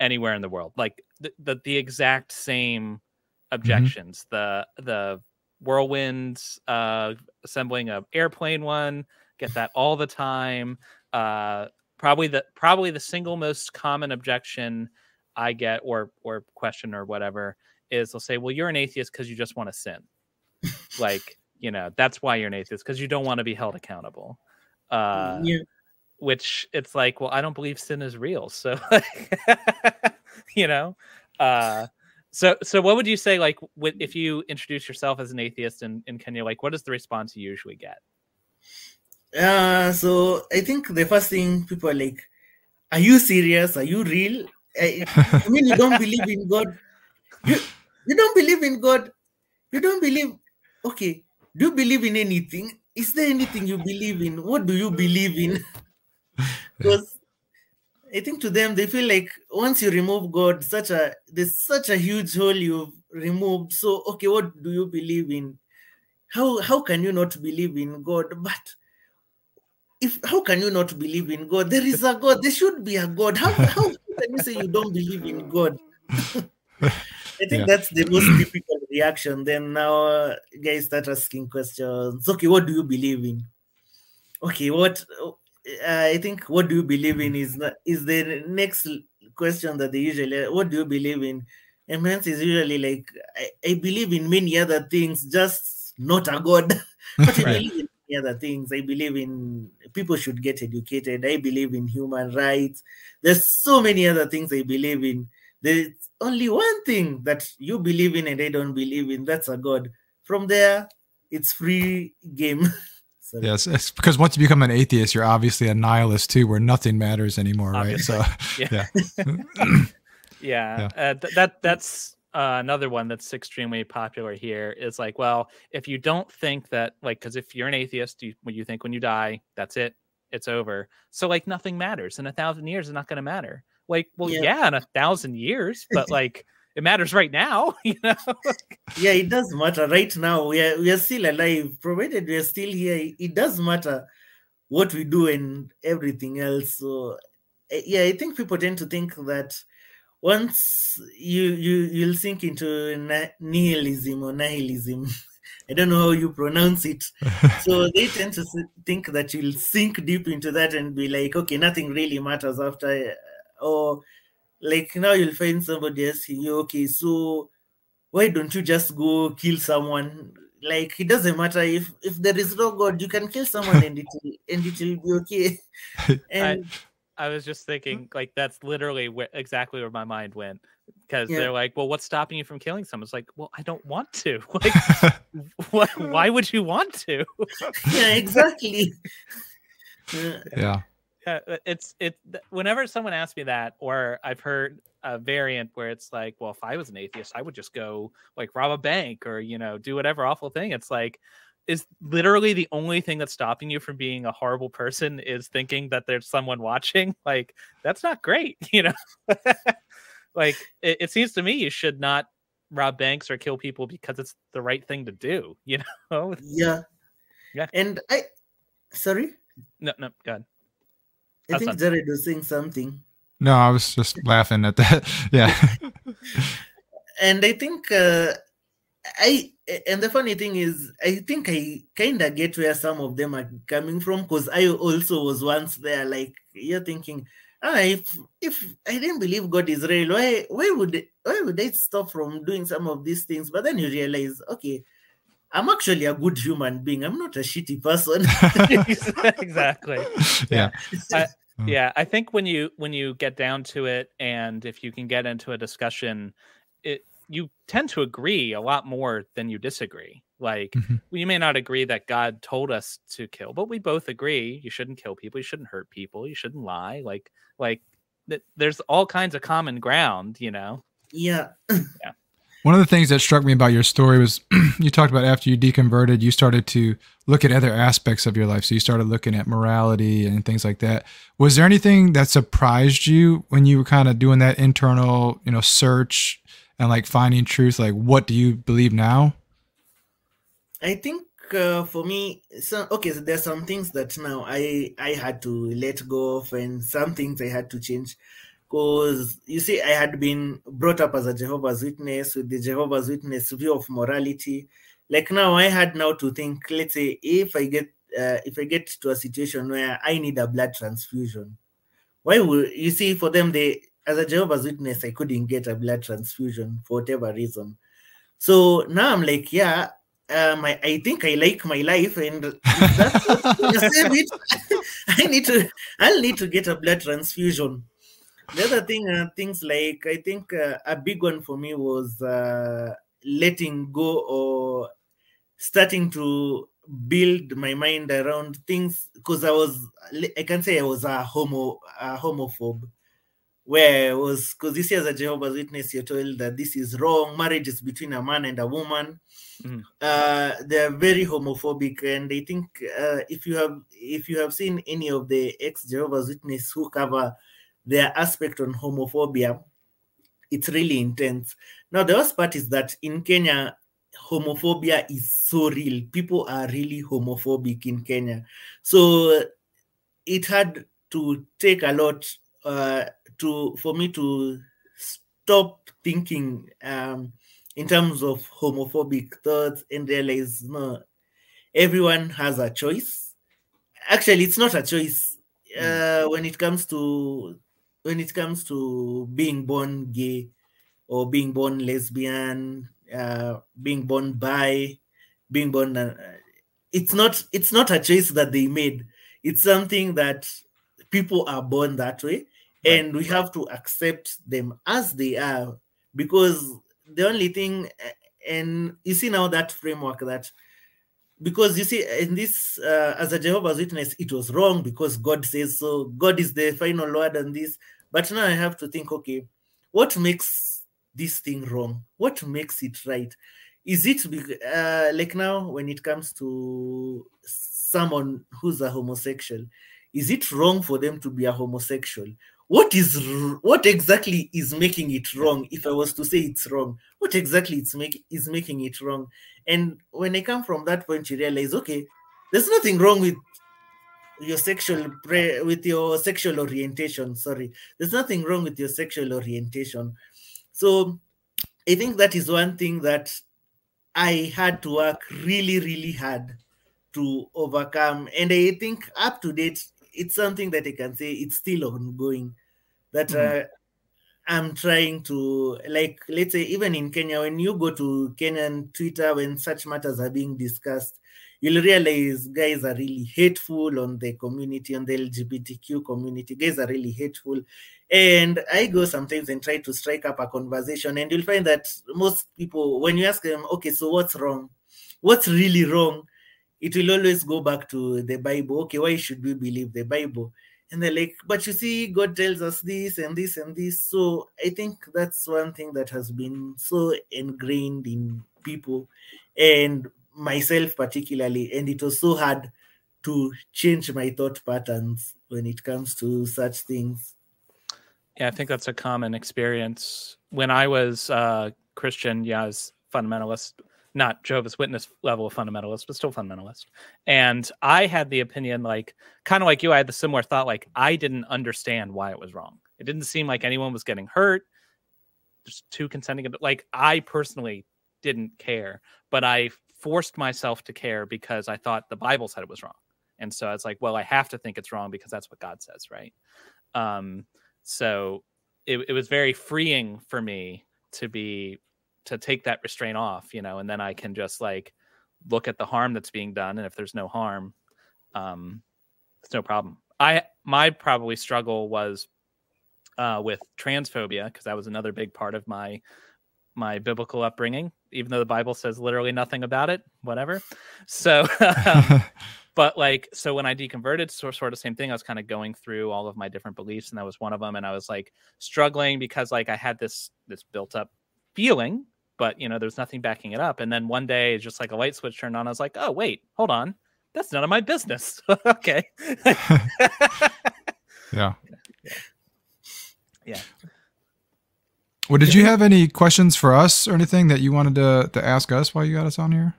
anywhere in the world, like the the, the exact same mm-hmm. objections, mm-hmm. the the whirlwinds uh, assembling a airplane one get that all the time uh, probably the probably the single most common objection i get or or question or whatever is they'll say well you're an atheist because you just want to sin like <laughs> you know that's why you're an atheist because you don't want to be held accountable uh, yeah. which it's like well i don't believe sin is real so <laughs> you know uh so, so what would you say, like, if you introduce yourself as an atheist in, in Kenya, like, what is the response you usually get? Uh, so I think the first thing people are like, are you serious? Are you real? Eh, I, I mean, you don't believe in God. You, you don't believe in God. You don't believe. Okay. Do you believe in anything? Is there anything you believe in? What do you believe in? <laughs> Because I think to them they feel like once you remove God, such a there's such a huge hole you've removed. So okay, what do you believe in? How how can you not believe in God? But if how can you not believe in God? There is a God. There should be a God. How how can you say you don't believe in God? <laughs> I think yeah. that's the most typical reaction. Then now uh, guys start asking questions. Okay, what do you believe in? Okay, what uh, I think what do you believe in is not, is the next question that they usually what do you believe in? And hence is usually like I, I, believe in many other things, just not a god. <laughs> but I believe in many other things. I believe in people should get educated. I believe in human rights. There's so many other things I believe in. There's only one thing that you believe in and I don't believe in. That's a god. From there, it's free game. <laughs> So. Yes, it's because once you become an atheist, you're obviously a nihilist too, where nothing matters anymore, obviously. right? So, <laughs> yeah, <laughs> yeah, yeah. Uh, th- that that's uh, another one that's extremely popular here. Is like, well, if you don't think that, like, because if you're an atheist, you you think when you die, that's it, it's over. So like, nothing matters in a thousand years. It's not going to matter. Like, well, yeah. yeah, in a thousand years, but <laughs> like it matters right now <laughs> you know yeah it does matter right now we are we are still alive provided we are still here it does matter what we do and everything else. So eh, yeah, I think people tend to think that once you you you'll sink into nihilism or nihilism. <laughs> I don't know how you pronounce it. <laughs> so they tend to think that you'll sink deep into that and be like, okay, nothing really matters after, eh, or like now you'll find somebody asking you, okay, so why don't you just go kill someone? Like it doesn't matter if if there is no God, you can kill someone <laughs> and it will, and it will be okay. And I, I was just mm-hmm. thinking, like that's literally wh- exactly where my mind went because yeah. they're like, well, what's stopping you from killing someone? It's like, well, I don't want to. <laughs> Like, <laughs> what, why would you want to? <laughs> yeah, exactly. yeah. Yeah, uh, it's it. Whenever someone asks me that, or I've heard a variant where it's like, well, if I was an atheist, I would just go like rob a bank or you know do whatever awful thing. It's like, is literally the only thing that's stopping you from being a horrible person is thinking that there's someone watching. <laughs> Like that's not great, <laughs> you know. like it, it seems to me you should not rob banks or kill people because it's the right thing to do. <laughs> You know. Yeah. Yeah. And I, sorry. No, no, go ahead. I think Jared was saying something. No, I was just laughing at that. Yeah. and I think uh, I and the funny thing is, I think I kind of get where some of them are coming from because I also was once there. Like you're thinking, ah, if if I didn't believe God is real, why why would why would I stop from doing some of these things? But then you realize, okay, I'm actually a good human being. I'm not a shitty person. <laughs> <laughs> exactly. Yeah. I, mm. yeah, I think when you when you get down to it, and if you can get into a discussion, it you tend to agree a lot more than you disagree. Like mm-hmm. you may not agree that God told us to kill, but we both agree you shouldn't kill people, you shouldn't hurt people, you shouldn't lie. Like like th- there's all kinds of common ground, you know. Yeah. <clears throat> yeah. One of the things that struck me about your story was <clears throat> you talked about after you deconverted, you started to look at other aspects of your life. So you started looking at morality and things like that. Was there anything that surprised you when you were kind of doing that internal, you know, search and like finding truth? Like, what do you believe now? I think uh, for me, so okay, so there's some things that now I I had to let go of, and some things I had to change because you see, I had been brought up as a Jehovah's Witness with the Jehovah's Witness view of morality. Like now, I had now to think. Let's say if I get uh, if I get to a situation where I need a blood transfusion, why would you see for them they as a Jehovah's Witness I couldn't get a blood transfusion for whatever reason. So now I'm like, yeah, um, I, I think I like my life, and <laughs> that's it. <laughs> I need to, I'll need to get a blood transfusion the other thing, uh, things like I think uh, a big one for me was uh, letting go or starting to build my mind around things because I was I can say I was a homo a homophobe where I was because this year as a Jehovah's Witness you're told that this is wrong marriage is between a man and a woman mm. uh, they're very homophobic and I think uh, if you have if you have seen any of the ex Jehovah's Witness who cover their aspect on homophobia, it's really intense. Now, the worst part is that in Kenya, homophobia is so real. People are really homophobic in Kenya. So it had to take a lot uh, to for me to stop thinking um, in terms of homophobic thoughts and realize no, everyone has a choice. Actually, it's not a choice uh, when it comes to when it comes to being born gay or being born lesbian, uh, being born bi, being born, uh, it's not it's not a choice that they made. It's something that people are born that way. And we have to accept them as they are because the only thing and you see now that framework that because you see in this uh, as a jehovah's witness it was wrong because god says so god is the final word on this but now I have to think, okay, what makes this thing wrong? What makes it right? Is it uh, like now when it comes to someone who's a homosexual? Is it wrong for them to be a homosexual? What is what exactly is making it wrong? If I was to say it's wrong, what exactly it's make, is making it wrong? And when I come from that point, you realize, okay, there's nothing wrong with your sexual pre- with your sexual orientation sorry there's nothing wrong with your sexual orientation so i think that is one thing that i had to work really really hard to overcome and i think up to date it's something that i can say it's still ongoing that mm. uh, i'm trying to like let's say even in kenya when you go to kenyan twitter when such matters are being discussed you'll realize guys are really hateful on the community, on the LGBTQ community. Guys are really hateful. And I go sometimes and try to strike up a conversation, and you'll find that most people, when you ask them, okay, so what's wrong? What's really wrong? It will always go back to the Bible. Okay, why should we believe the Bible? And they're like, but you see, God tells us this and this and this. So I think that's one thing that has been so ingrained in people. And myself particularly and it was so hard to change my thought patterns when it comes to such things yeah i think that's a common experience when i was uh christian yeah I was fundamentalist not jehovah's witness level of fundamentalist but still fundamentalist and i had the opinion like kind of like you i had the similar thought like i didn't understand why it was wrong it didn't seem like anyone was getting hurt just two consenting like i personally didn't care but i forced myself to care because I thought the Bible said it was wrong. And so it's like, well, I have to think it's wrong because that's what God says, right? Um, so it, it was very freeing for me to be to take that restraint off, you know, and then I can just like look at the harm that's being done, and if there's no harm, um, it's no problem. I my probably struggle was uh, with transphobia because that was another big part of my my biblical upbringing, even though the Bible says literally nothing about it, whatever. So, <laughs> um, <laughs> but like, so when I deconverted, so, sort of the same thing. I was kind of going through all of my different beliefs, and that was one of them. And I was like struggling because like I had this this built up feeling, but you know, there's nothing backing it up. And then one day, just like a light switch turned on. I was like, oh wait, hold on, that's none of my business. <laughs> okay. <laughs> yeah. <laughs> Yeah. Yeah. Well, did you have any questions for us or anything that you wanted to, to ask us while you got us on here?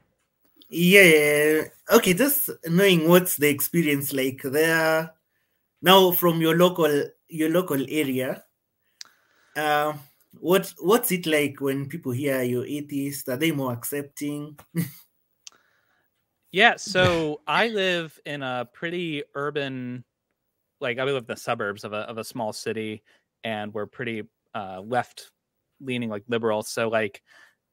Yeah. Okay, just knowing what's the experience like there now from your local your local area. Uh, what what's it like when people hear you're atheist? Are they more accepting? <laughs> yeah, so I live in a pretty urban like I live in the suburbs of a of a small city and we're pretty uh, left leaning like liberal. So like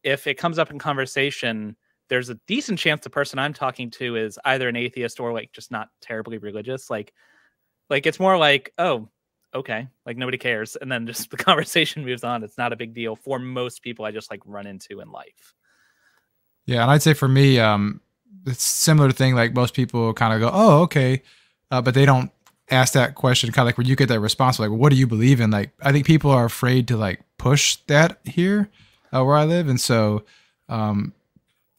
if it comes up in conversation, there's a decent chance the person I'm talking to is either an atheist or like just not terribly religious. Like like it's more like, oh, okay, like nobody cares. And then just <laughs> the conversation moves on. It's not a big deal for most people I just like run into in life. Yeah, and I'd say for me, um, it's similar thing. Like most people kind of go, "Oh, okay," uh, but they don't ask that question. Kind of like when you get that response, like, "What do you believe in?" Like, I think people are afraid to like push that here uh, where I live, and so um,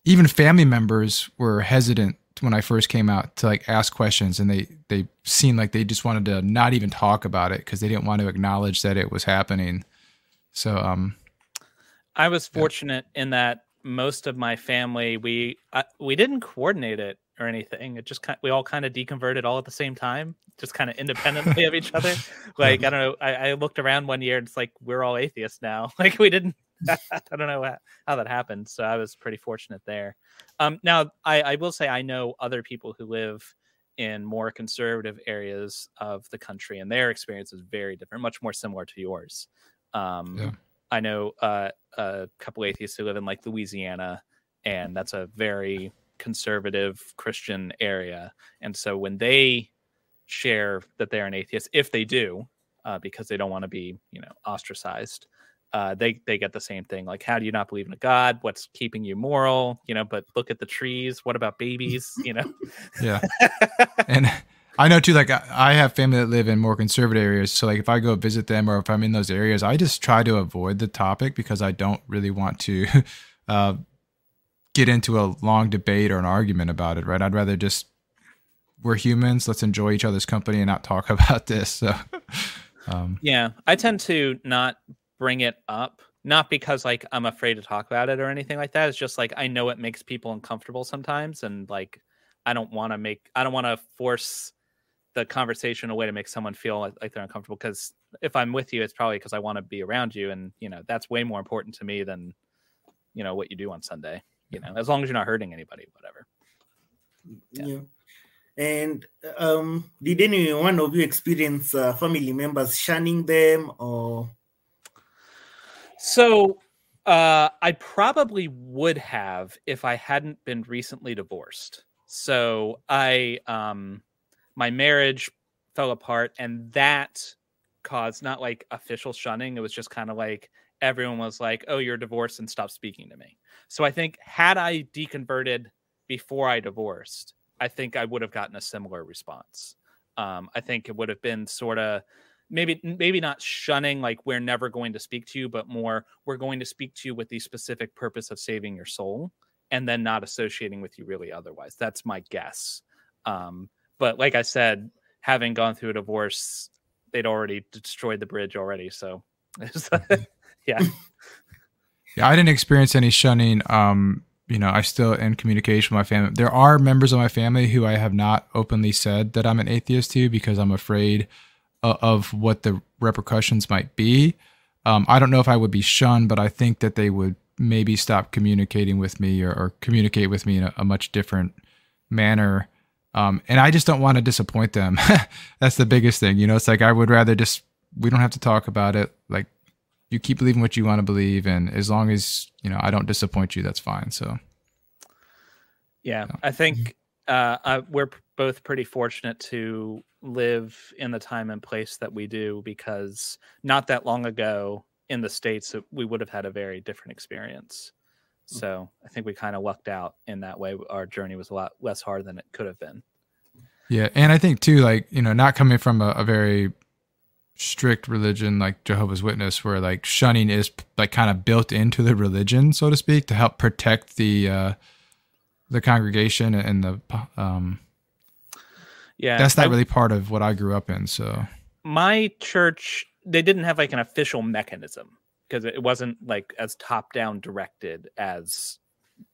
even family members were hesitant when I first came out to like ask questions, and they they seemed like they just wanted to not even talk about it because they didn't want to acknowledge that it was happening. So, um, I was fortunate yeah. in that most of my family we uh, we didn't coordinate it or anything. It just kind we all kind of deconverted all at the same time, just kind of independently of each other. <laughs> Like I don't know. I, I, looked around one year and it's like we're all atheists now. <laughs> Like we didn't. <laughs> I don't know how, how, that happened. So I was pretty fortunate there. Um, now I, I will say I know other people who live in more conservative areas of the country, and their experience is very different, much more similar to yours. Um, yeah. I know uh, a couple atheists who live in like Louisiana, and that's a very conservative Christian area. And so when they share that they're an atheist, if they do, uh, because they don't want to be, you know, ostracized, uh, they they get the same thing. Like, how do you not believe in a God? What's keeping you moral? You know, but look at the trees. What about <laughs> babies? You know. yeah. <laughs> and I know too. Like, I have family that live in more conservative areas. So, like, if I go visit them or if I'm in those areas, I just try to avoid the topic because I don't really want to. <laughs> Uh, get into a long debate or an argument about it, right? I'd rather just we're humans. Let's enjoy each other's company and not talk about this. So, um, yeah, I tend to not bring it up, not because like I'm afraid to talk about it or anything like that. It's just like I know it makes people uncomfortable sometimes, and like I don't want to make, I don't want to force the conversation a way to make someone feel like, like they're uncomfortable because if i'm with you it's probably because i want to be around you and you know that's way more important to me than you know what you do on sunday you know as long as you're not hurting anybody whatever yeah, yeah. and um did any one of you experience uh, family members shunning them or so uh i probably would have if i hadn't been recently divorced. So i um my marriage fell apart and that caused not like official shunning it was just kind of like everyone was like oh you're divorced and stop speaking to me. So i think had i deconverted before i divorced i think i would have gotten a similar response. Um, i think it would have been sort of maybe maybe not shunning like we're never going to speak to you but more we're going to speak to you with the specific purpose of saving your soul and then not associating with you really otherwise that's my guess um, but like I said, having gone through a divorce, they'd already destroyed the bridge already. So, <laughs> yeah. Yeah, I didn't experience any shunning. Um, you know, I still in communication with my family. There are members of my family who I have not openly said that I'm an atheist to because I'm afraid of, of what the repercussions might be. Um, I don't know if I would be shunned, but I think that they would maybe stop communicating with me or, or communicate with me in a, a much different manner um, and I just don't want to disappoint them. <laughs> That's the biggest thing. You know, it's like I would rather just we don't have to talk about it. Like you keep believing what you want to believe, and as long as you know I don't disappoint you, that's fine. So, yeah, I think uh, I, we're both pretty fortunate to live in the time and place that we do because not that long ago in the states we would have had a very different experience. Mm. So I think we kind of lucked out in that way. Our journey was a lot less hard than it could have been. Yeah, and I think too, like you know, not coming from a, a very strict religion like Jehovah's Witness, where like shunning is like kind of built into the religion, so to speak, to help protect the uh the congregation and the um. Yeah, that's not I, really part of what I grew up in. So my church, they didn't have like an official mechanism because it wasn't like as top down directed as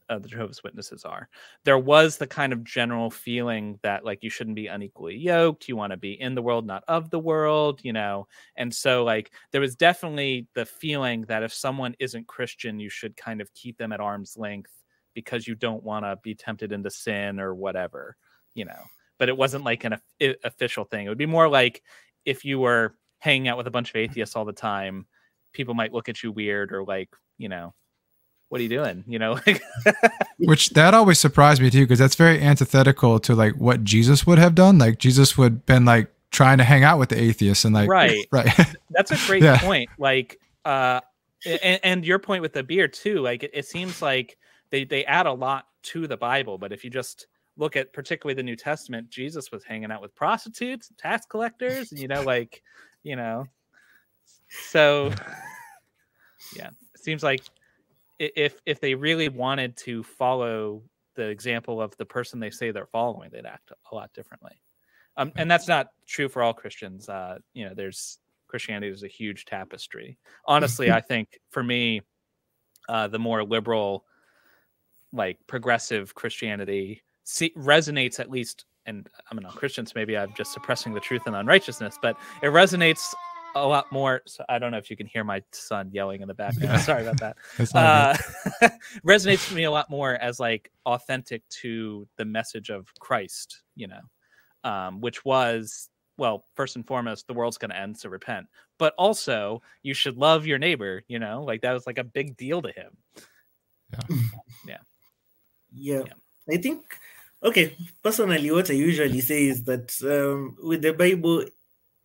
uh, the Jehovah's Witnesses are. There was the kind of general feeling that like you shouldn't be unequally yoked. You want to be in the world, not of the world, you know. And so like there was definitely the feeling that if someone isn't Christian, you should kind of keep them at arm's length because you don't want to be tempted into sin or whatever, you know. But it wasn't like an official thing. It would be more like if you were hanging out with a bunch of atheists all the time people might look at you weird or like, you know, what are you doing? You know, <laughs> which that always surprised me too, because that's very antithetical to like what Jesus would have done. Like Jesus would been like trying to hang out with the atheists and like, right, <laughs> right. that's a <laughs> great yeah. point. Like, uh, and, and, your point with the beer too. Like, it, it seems like they they add a lot to the Bible, but if you just look at particularly the New Testament, Jesus was hanging out with prostitutes, tax collectors, and you know, like, you know, so yeah, it seems like if if they really wanted to follow the example of the person they say they're following, they'd act a lot differently. Um, and that's not true for all Christians. Uh, you know, there's Christianity is a huge tapestry. Honestly, <laughs> I think for me, uh, the more liberal, like progressive Christianity see, resonates at least. And I'm not Christian, so maybe I'm just suppressing the truth and unrighteousness, but it resonates a lot more. So I don't know if you can hear my son yelling in the background. Sorry about that. <laughs> uh, <laughs> resonates to me a lot more as like authentic to the message of Christ, you know, um, which was well, first and foremost, the world's going to end, so repent. But also, you should love your neighbor. You know, like that was like a big deal to him. Yeah. Yeah. Yeah. yeah. I think okay personally what i usually say is that um, with the bible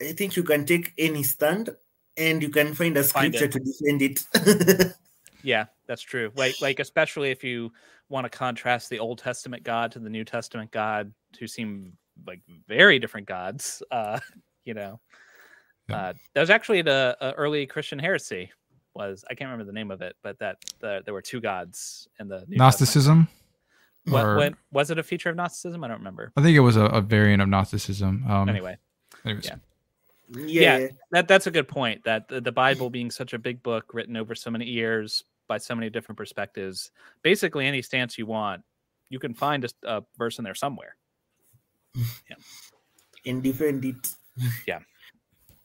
I think you can take any stand and you can find a scripture find to defend it. <laughs> yeah, that's true. Like like especially if you want to contrast the Old Testament God to the New Testament God, who seem like very different gods. Uh, <laughs> you know, yeah. uh, that was actually the uh, early Christian heresy. Was I can't remember the name of it, but that the, there were two gods in the New Gnosticism. What, or... what, was it a feature of Gnosticism? I don't remember. I think it was a, a variant of Gnosticism. Um, anyway, anyways. yeah yeah. yeah, that that's a good point. That the, the Bible being such a big book written over so many years by so many different perspectives, basically any stance you want, you can find a, a verse in there somewhere. <laughs> Yeah. and defend it. Yeah.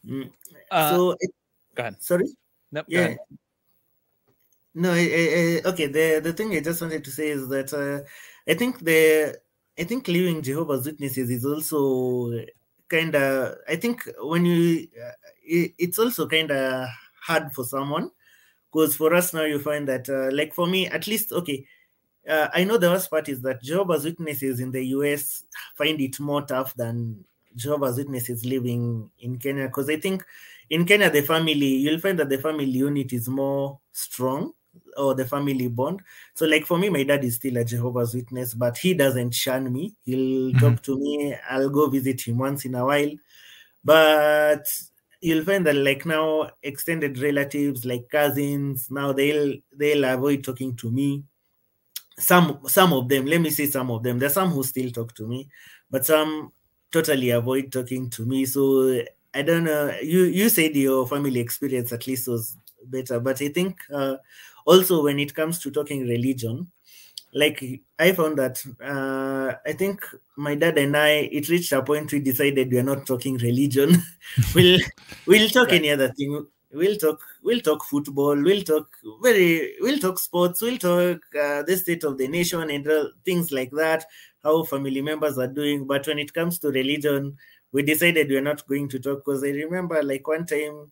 Mm. Uh, so it, go ahead. Sorry. Nope, yeah. No, I, I, okay. The the thing I just wanted to say is that uh, I think the I think leaving Jehovah's Witnesses is also kind of. I think when you, uh, it, it's also kind of hard for someone because for us now you find that uh, like for me at least okay. Uh, I know the worst part is that Jehovah's Witnesses in the US find it more tough than Jehovah's Witnesses living in Kenya because I think in Kenya the family you'll find that the family unit is more strong or the family bond. So, like for me, my dad is still a Jehovah's Witness, but he doesn't shun me. He'll mm-hmm. talk to me. I'll go visit him once in a while. But you'll find that like now extended relatives like cousins now they'll they'll avoid talking to me some some of them let me say some of them there's some who still talk to me but some totally avoid talking to me so i don't know you you said your family experience at least was better but i think uh, also when it comes to talking religion like i found that uh, i think my dad and i it reached a point we decided we're not talking religion. <laughs> We'll we'll talk right. any other thing. We'll talk we'll talk football we'll talk very we'll talk sports we'll talk uh, the state of the nation and things like that how family members are doing. But when it comes to religion we decided we're not going to talk because i remember like one time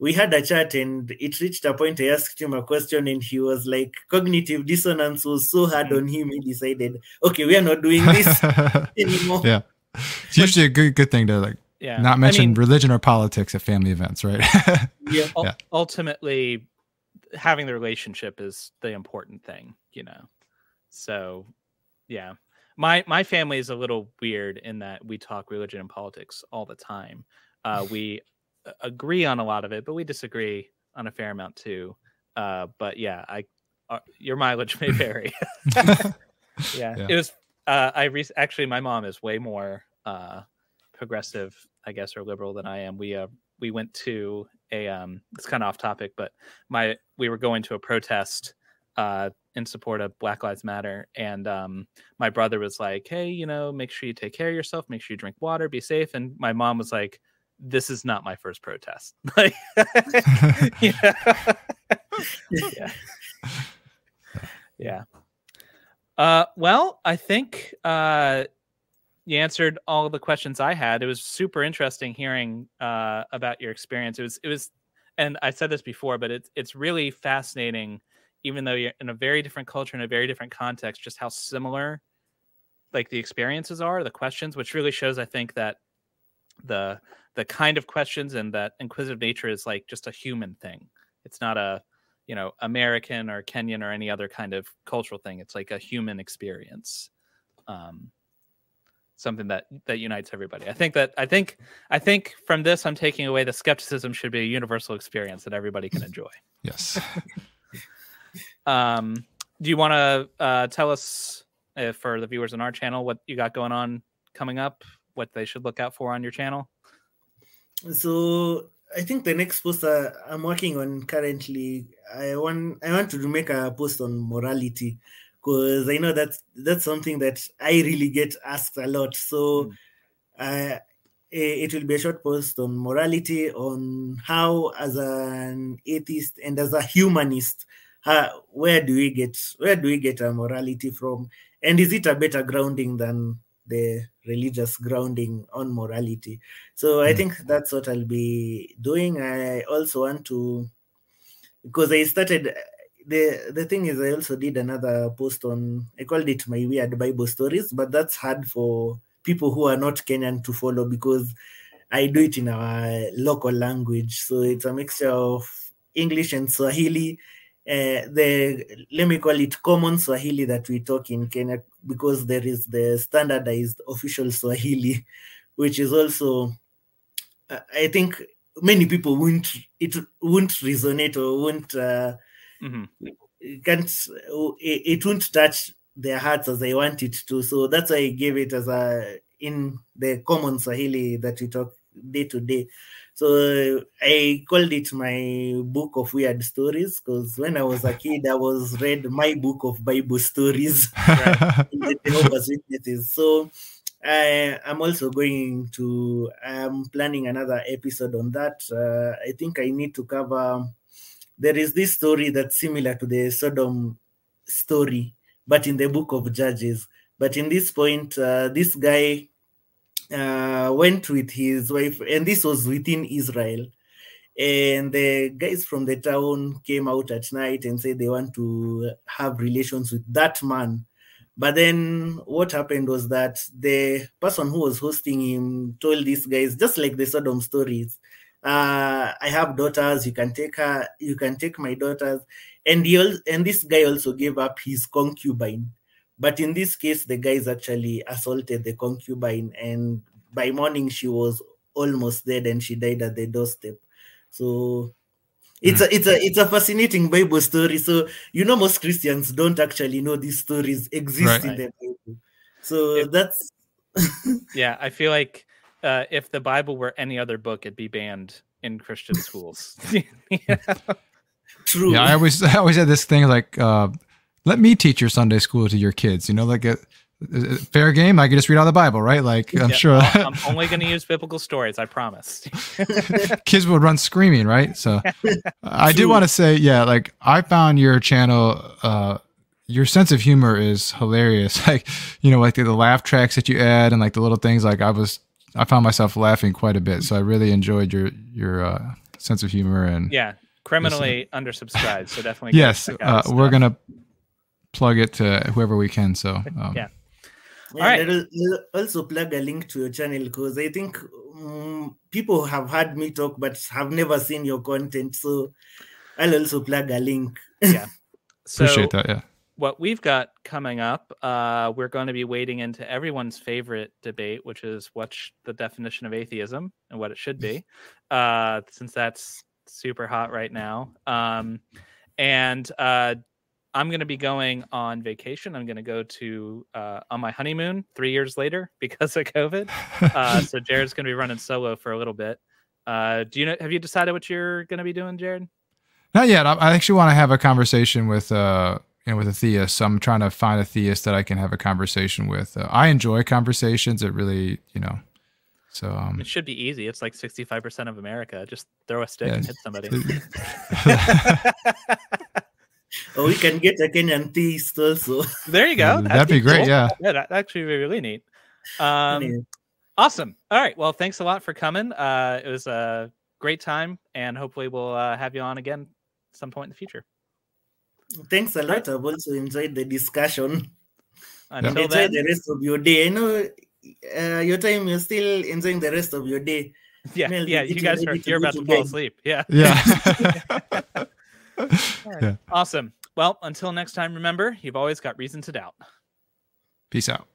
we had a chat and it reached a point I asked him a question and he was like cognitive dissonance was so hard on him he decided okay we are not doing this <laughs> anymore yeah. It's usually a good good thing to like yeah. not mention I mean, religion or politics at family events right? <laughs> Yeah. yeah ultimately having the relationship is the important thing you know? So yeah. My my family is a little weird in that we talk religion and politics all the time. Uh, we agree on a lot of it, but we disagree on a fair amount too. Uh, but yeah, I uh, your mileage may <laughs> vary. <laughs> yeah. yeah. it was. Uh, I re- actually, my mom is way more uh, progressive, I guess, or liberal than I am. We uh, we went to a um, it's kind of off topic, but my we were going to a protest uh, in support of Black Lives Matter, and um, my brother was like, "Hey, you know, make sure you take care of yourself, make sure you drink water, be safe," and my mom was like this is not my first protest. <laughs> <laughs> Yeah. yeah. yeah. Uh, well, I think uh, you answered all the questions I had. It was super interesting hearing uh, about your experience. It was, it was, and I said this before, but it's it's really fascinating, even though you're in a very different culture in a very different context, just how similar like the experiences are, the questions, which really shows, I think, that the the kind of questions and that inquisitive nature is like just a human thing. It's not a you know American or Kenyan or any other kind of cultural thing. It's like a human experience. Um, something that that unites everybody. I think that I think I think from this I'm taking away the skepticism should be a universal experience that everybody can enjoy. yes. <laughs> um, do you want to uh, tell us uh, for the viewers on our channel what you got going on coming up? What they should look out for on your channel? so I think the next post uh, I'm working on currently, I want I want to make a post on morality because I know that that's something that I really get asked a lot. So mm. uh, it will be a short post on morality, on how as an atheist and as a humanist, how, where do we get where do we get our morality from, and is it a better grounding than the religious grounding on morality. So I hmm. think that's what I'll be doing. I also want to, because I started, the the thing is, I also did another post on, I called it my weird Bible stories, but that's hard for people who are not Kenyan to follow because I do it in our local language. So it's a mixture of English and Swahili uh, the let me call it common Swahili that we talk in Kenya because there is the standardized official Swahili, which is also uh, I think many people won't it won't resonate or won't uh, mm-hmm. can't it, it won't touch their hearts as I want it to. So that's why I gave it as a in the common Swahili that we talk day to day. So I called it my book of weird stories because when I was a kid, I was read my book of Bible stories <laughs> in the Jehovah's So I am also going to. I'm planning another episode on that. Uh, I think I need to cover. There is this story that's similar to the Sodom story, but in the book of Judges. But in this point, uh, this guy uh, went with his wife, and this was within Israel. And the guys from the town came out at night and said they want to have relations with that man but then what happened was that the person who was hosting him told these guys, just like the Sodom stories, uh, I have daughters, you can take her, you can take my daughters. And he also and this guy also gave up his concubine. But in this case, the guys actually assaulted the concubine, and by morning she was almost dead and she died at the doorstep. So it's mm. a it's a it's a fascinating Bible story. So you know most Christians don't actually know these stories exist right. in the Bible. So if, that's <laughs> yeah, I feel like uh, if the Bible were any other book, it'd be banned in Christian schools. <laughs> <laughs> True. Yeah, I always I always had this thing like, uh, let me teach your Sunday school to your kids. You know, like a, fair game. I can just read out the Bible, right? Like I'm yeah, sure. I'm only going <laughs> to use biblical stories. I promise. <laughs> Kids would run screaming, right? So I do want to say, yeah, like I found your channel. Uh, your sense of humor is hilarious. <laughs> Like you know, like the, the laugh tracks that you add and like the little things. Like I was, I found myself laughing quite a bit. So I really enjoyed your your uh, sense of humor and yeah, criminally undersubscribed. So definitely yes, uh, we're gonna plug it to whoever we can. So <laughs> um, yeah yeah, All right. I'll also plug a link to your channel because I think um, people have heard me talk but have never seen your content. So I'll also plug a link. Yeah. <laughs> So Appreciate that. Yeah. What we've got coming up, uh, we're going to be wading into everyone's favorite debate, which is what's the definition of atheism and what it should be, uh, since that's super hot right now. Um, and uh, I'm going to be going on vacation. I'm going to go to uh, on my honeymoon three years later <laughs> because of COVID. Uh, so Jared's going to be running solo for a little bit. Uh, do you know? Have you decided what you're going to be doing, Jared? Not yet. I actually want to have a conversation with uh, you know, with a theist. So I'm trying to find a theist that I can have a conversation with. Uh, I enjoy conversations. It really, you know. So um, it should be easy. It's like 65% of America. Just throw a stick yeah. and hit somebody. <laughs> <laughs> or we can get a Kenyan theist also. There you go. That'd, That'd be, be great. Cool. Yeah. Yeah, that actually be really neat. Um, awesome. All right. Well, thanks a lot for coming. Uh, it was a great time, and hopefully we'll uh, have you on again some point in the future. Thanks a lot. I've also enjoyed the discussion. Until enjoy then, the rest of your day. I know uh, your time. You're still enjoying the rest of your day. <laughs> Yeah, Mel, yeah. You guys are you're about to fall asleep. Yeah, yeah. <laughs> <laughs> right. yeah. Awesome. Well, until next time, remember, you've always got reason to doubt. Peace out.